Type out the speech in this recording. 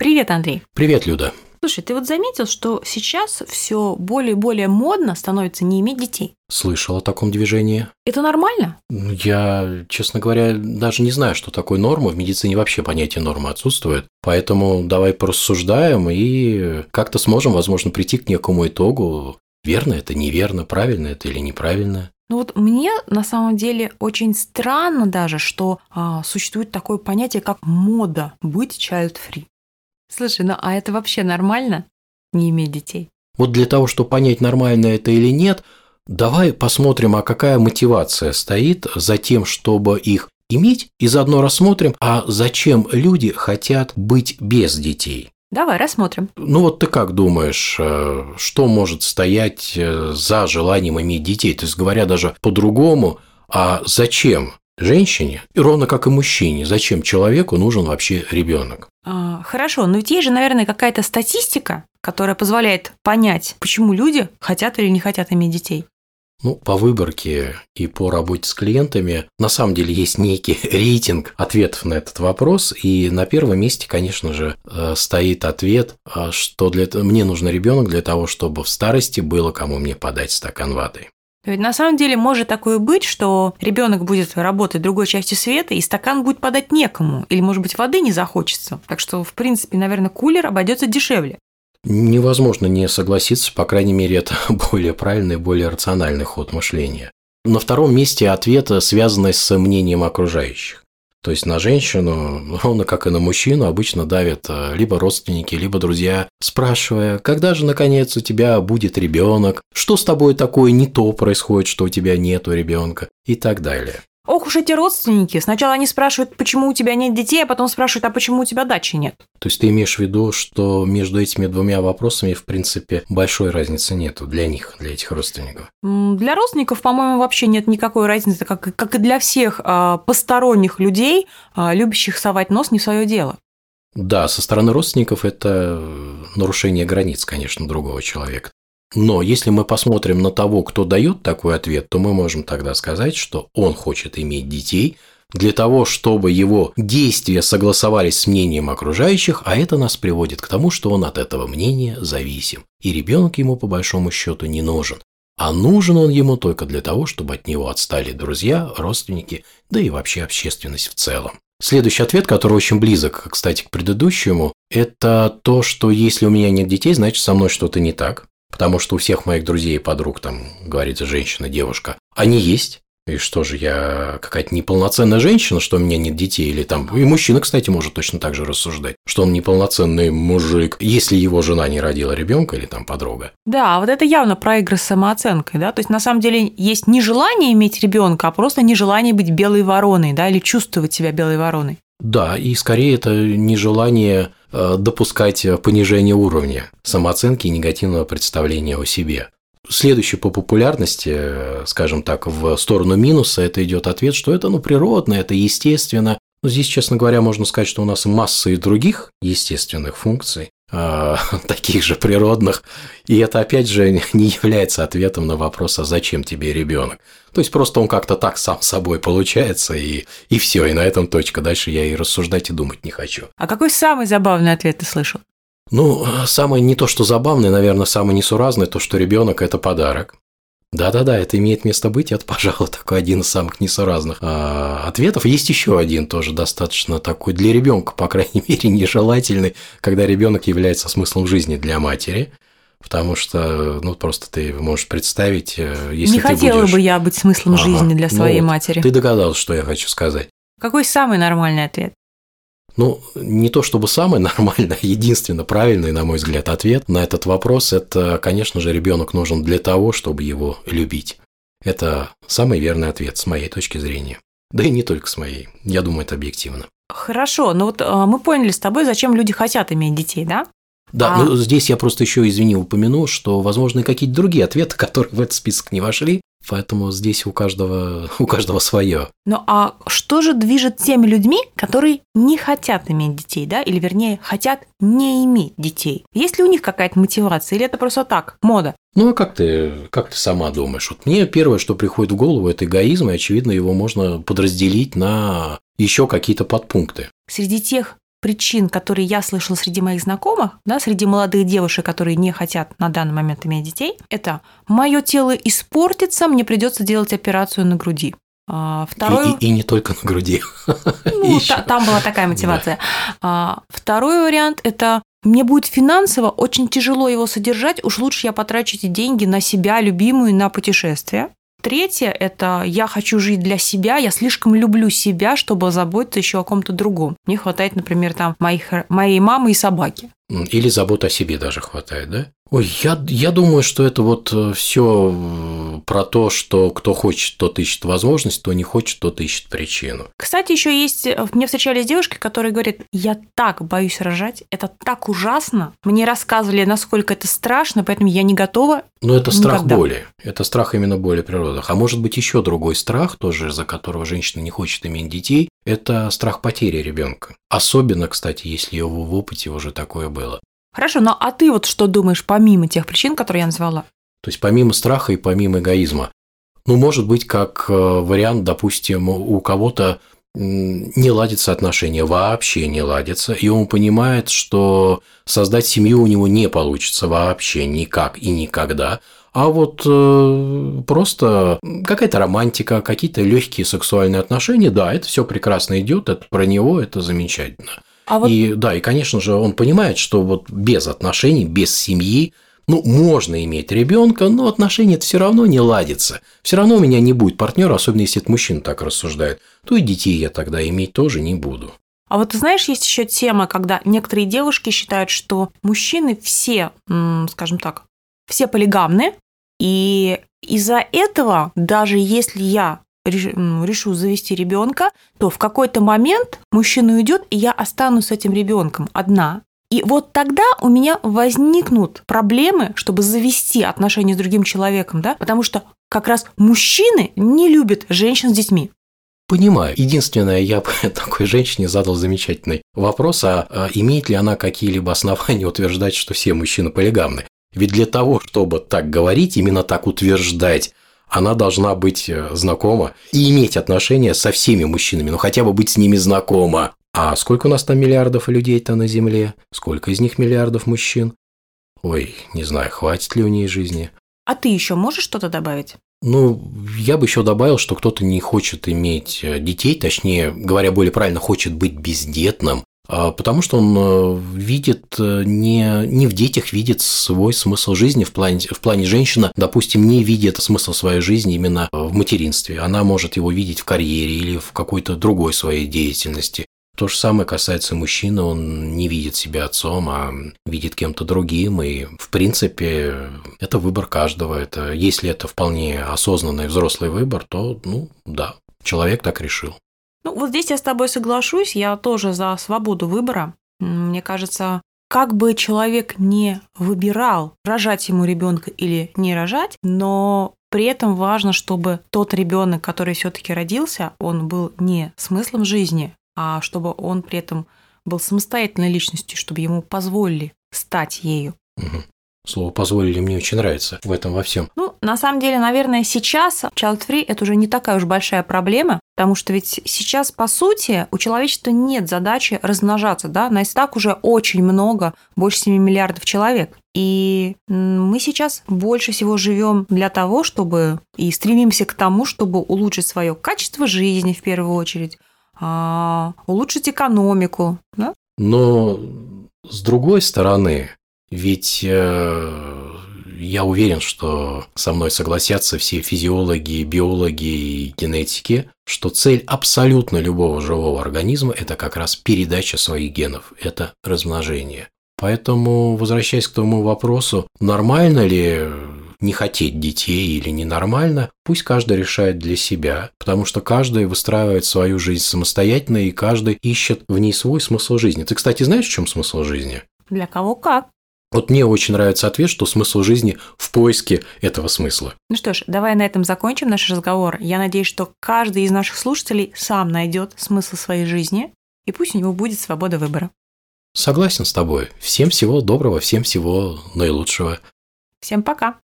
Привет, Андрей. Привет, Люда. Слушай, ты вот заметил, что сейчас все более и более модно становится не иметь детей? Слышал о таком движении. Это нормально? Ну, Я, честно говоря, даже не знаю, что такое норма. В медицине вообще понятие нормы отсутствует. Поэтому давай порассуждаем и как-то сможем, возможно, прийти к некому итогу. Верно это, неверно, правильно это или неправильно. Ну вот мне на самом деле очень странно даже, что а, существует такое понятие, как мода быть child-free. Слушай, ну а это вообще нормально? Не иметь детей? Вот для того, чтобы понять, нормально это или нет, давай посмотрим, а какая мотивация стоит за тем, чтобы их иметь, и заодно рассмотрим, а зачем люди хотят быть без детей. Давай рассмотрим. Ну вот ты как думаешь, э, что может стоять э, за желанием иметь детей? То есть говоря даже по-другому, а зачем женщине, и ровно как и мужчине, зачем человеку нужен вообще ребенок? А, хорошо, но ведь есть же, наверное, какая-то статистика, которая позволяет понять, почему люди хотят или не хотят иметь детей. Ну, по выборке и по работе с клиентами на самом деле есть некий рейтинг ответов на этот вопрос, и на первом месте, конечно же, э, стоит ответ, э, что для мне нужен ребенок для того, чтобы в старости было кому мне подать стакан воды. Ведь на самом деле может такое быть, что ребенок будет работать в другой части света, и стакан будет подать некому, или, может быть, воды не захочется. Так что, в принципе, наверное, кулер обойдется дешевле. Невозможно не согласиться, по крайней мере, это более правильный, более рациональный ход мышления. На втором месте ответа, связанный с мнением окружающих. То есть на женщину, ровно как и на мужчину, обычно давят э, либо родственники, либо друзья, спрашивая, когда же наконец у тебя будет ребенок, что с тобой такое не то происходит, что у тебя нету ребенка и так далее. Ох уж эти родственники. Сначала они спрашивают, почему у тебя нет детей, а потом спрашивают, а почему у тебя дачи нет. То есть ты имеешь в виду, что между этими двумя вопросами, в принципе, большой разницы нету для них, для этих родственников? Для родственников, по-моему, вообще нет никакой разницы, как, и- как и для всех а, посторонних людей, а, любящих совать нос не в свое дело. Да, со стороны родственников это э, нарушение границ, конечно, другого человека. Но если мы посмотрим на того, кто дает такой ответ, то мы можем тогда сказать, что он хочет иметь детей для того, чтобы его действия согласовались с мнением окружающих, а это нас приводит к тому, что он от этого мнения зависим. И ребенок ему по большому счету не нужен. А нужен он ему только для того, чтобы от него отстали друзья, родственники, да и вообще общественность в целом. Следующий ответ, который очень близок, кстати, к предыдущему, это то, что если у меня нет детей, значит со мной что-то не так. Потому что у всех моих друзей и подруг, там, говорится, женщина, девушка, они есть. И что же, я какая-то неполноценная женщина, что у меня нет детей, или там... И мужчина, кстати, может точно так же рассуждать, что он неполноценный мужик, если его жена не родила ребенка или там подруга. Да, вот это явно про игры с самооценкой, да, то есть на самом деле есть не желание иметь ребенка, а просто нежелание быть белой вороной, да, или чувствовать себя белой вороной. Да, и скорее это нежелание э, допускать понижение уровня самооценки и негативного представления о себе. Следующий по популярности, э, скажем так, в сторону минуса, это идет ответ, что это ну, природно, это естественно. Но здесь, честно говоря, можно сказать, что у нас масса и других естественных функций, э, таких же природных, и это, опять же, не является ответом на вопрос, а зачем тебе ребенок. То есть просто он как-то так сам собой получается, и, и все, и на этом точка. Дальше я и рассуждать и думать не хочу. А какой самый забавный ответ ты слышал? Ну, самое не то, что забавное, наверное, самое несуразное, то, что ребенок – это подарок. Да-да-да, это имеет место быть, это, пожалуй, такой один из самых несуразных а, ответов. Есть еще один тоже достаточно такой для ребенка, по крайней мере, нежелательный, когда ребенок является смыслом жизни для матери. Потому что, ну, просто ты можешь представить, э, если не ты хотела будешь... бы я быть смыслом Ага, жизни для ну своей вот, матери. Ты догадался, что я хочу сказать. Какой самый нормальный ответ? Ну, не то чтобы самый нормальный, а единственно правильный, на мой взгляд, ответ на этот вопрос – это, конечно же, ребенок нужен для того, чтобы его любить. Это самый верный ответ с моей точки зрения. Да и не только с моей. Я думаю, это объективно. Хорошо, ну вот э, мы поняли с тобой, зачем люди хотят иметь детей, да? Да, А- ну здесь я просто еще, извини, упомяну, что, возможно, и какие-то другие ответы, которые в этот список не вошли, поэтому здесь у каждого, у каждого свое. Ну а что же движет теми людьми, которые не хотят иметь детей, да? Или вернее, хотят не иметь детей? Есть ли у них какая-то мотивация, или это просто так, мода? Ну, а как ты, как ты сама думаешь? Вот мне первое, что приходит в голову, это эгоизм, и, очевидно, его можно подразделить на еще какие-то подпункты. Среди тех причин, которые я слышала среди моих знакомых, да, среди молодых девушек, которые не хотят на данный момент иметь детей, это мое тело испортится, мне придется делать операцию на груди. А, второй... И, и, и не только на груди. Ну, та, там была такая мотивация. Да. Второй вариант – это мне будет финансово очень тяжело его содержать, уж лучше я потрачу эти деньги на себя, любимую, на путешествие. Третье – это я хочу жить для себя, я слишком люблю себя, чтобы заботиться еще о ком-то другом. Мне хватает, например, там моих, моей мамы и собаки. Или забот о себе даже хватает, да? Ой, я, я думаю, что это вот э, все про то, что кто хочет, тот ищет возможность, кто не хочет, тот ищет причину. Кстати, еще есть, э, мне встречались девушки, которые говорят, я так боюсь рожать, это так ужасно. Мне рассказывали, насколько это страшно, поэтому я не готова. Но это страх никогда. боли. Это страх именно боли природах. А может быть еще другой страх, тоже из-за которого женщина не хочет иметь детей, это страх потери ребенка. Особенно, кстати, если его в опыте уже такое было. Хорошо, но а ты вот что думаешь помимо тех причин, которые я назвала? То есть помимо страха и помимо эгоизма. Ну, может быть, как э, вариант, допустим, у кого-то не ладятся отношения, вообще не ладятся, и он понимает, что создать семью у него не получится вообще никак и никогда, а вот э, просто какая-то романтика, какие-то легкие сексуальные отношения, да, это все прекрасно идет, это про него, это замечательно. А вот... И да, и, конечно же, он понимает, что вот без отношений, без семьи, ну, можно иметь ребенка, но отношения все равно не ладится. Все равно у меня не будет партнера, особенно если этот мужчина так рассуждает. То и детей я тогда иметь тоже не буду. А вот знаешь, есть еще тема, когда некоторые девушки считают, что мужчины все, скажем так, все полигамны, и из-за этого, даже если я решу завести ребенка, то в какой-то момент мужчина уйдет, и я останусь с этим ребенком одна. И вот тогда у меня возникнут проблемы, чтобы завести отношения с другим человеком, да, потому что как раз мужчины не любят женщин с детьми. Понимаю. Единственное, я такой женщине задал замечательный вопрос, а, а имеет ли она какие-либо основания утверждать, что все мужчины полигамны? Ведь для того, чтобы так говорить, именно так утверждать, она должна быть э, знакома и иметь отношения со всеми мужчинами, ну хотя бы быть с ними знакома. А сколько у нас там миллиардов людей-то на Земле? Сколько из них миллиардов мужчин? Ой, не знаю, хватит ли у ней жизни. А ты еще можешь что-то добавить? Ну, я бы еще добавил, что кто-то не хочет иметь э, детей, точнее, говоря более правильно, хочет быть бездетным, а, потому что он э, видит э, не, не в детях, видит свой смысл жизни в плане, в плане женщина, допустим, не видит смысл своей жизни именно в материнстве. Она может его видеть в карьере или в какой-то другой своей деятельности. То же самое касается мужчины, он не видит себя отцом, а видит кем-то другим, и, в принципе, это выбор каждого. Это, если это вполне осознанный взрослый выбор, то, ну, да, человек так решил. Ну, вот здесь я с тобой соглашусь, я тоже за свободу выбора. Мне кажется, как бы человек не выбирал, рожать ему ребенка или не рожать, но при этом важно, чтобы тот ребенок, который все-таки родился, он был не смыслом жизни, а чтобы он при этом был самостоятельной личностью, чтобы ему позволили стать ею. Угу. Слово «позволили» мне очень нравится в этом во всем. Ну, на самом деле, наверное, сейчас child-free – это уже не такая уж большая проблема, потому что ведь сейчас, по сути, у человечества нет задачи размножаться, да, нас так уже очень много, больше 7 миллиардов человек. И мы сейчас больше всего живем для того, чтобы и стремимся к тому, чтобы улучшить свое качество жизни в первую очередь, а, улучшить экономику. Да? Но с другой стороны, ведь э, я уверен, что со мной согласятся все физиологи, биологи и генетики, что цель абсолютно любого живого организма – это как раз передача своих генов, это размножение. Поэтому, возвращаясь к тому вопросу, нормально ли не хотеть детей или ненормально, пусть каждый решает для себя, потому что каждый выстраивает свою жизнь самостоятельно, и каждый ищет в ней свой смысл жизни. Ты, кстати, знаешь, в чем смысл жизни? Для кого как. Вот мне очень нравится ответ, что смысл жизни в поиске этого смысла. Ну что ж, давай на этом закончим наш разговор. Я надеюсь, что каждый из наших слушателей сам найдет смысл своей жизни, и пусть у него будет свобода выбора. Согласен с тобой. Всем всего доброго, всем всего наилучшего. Всем пока.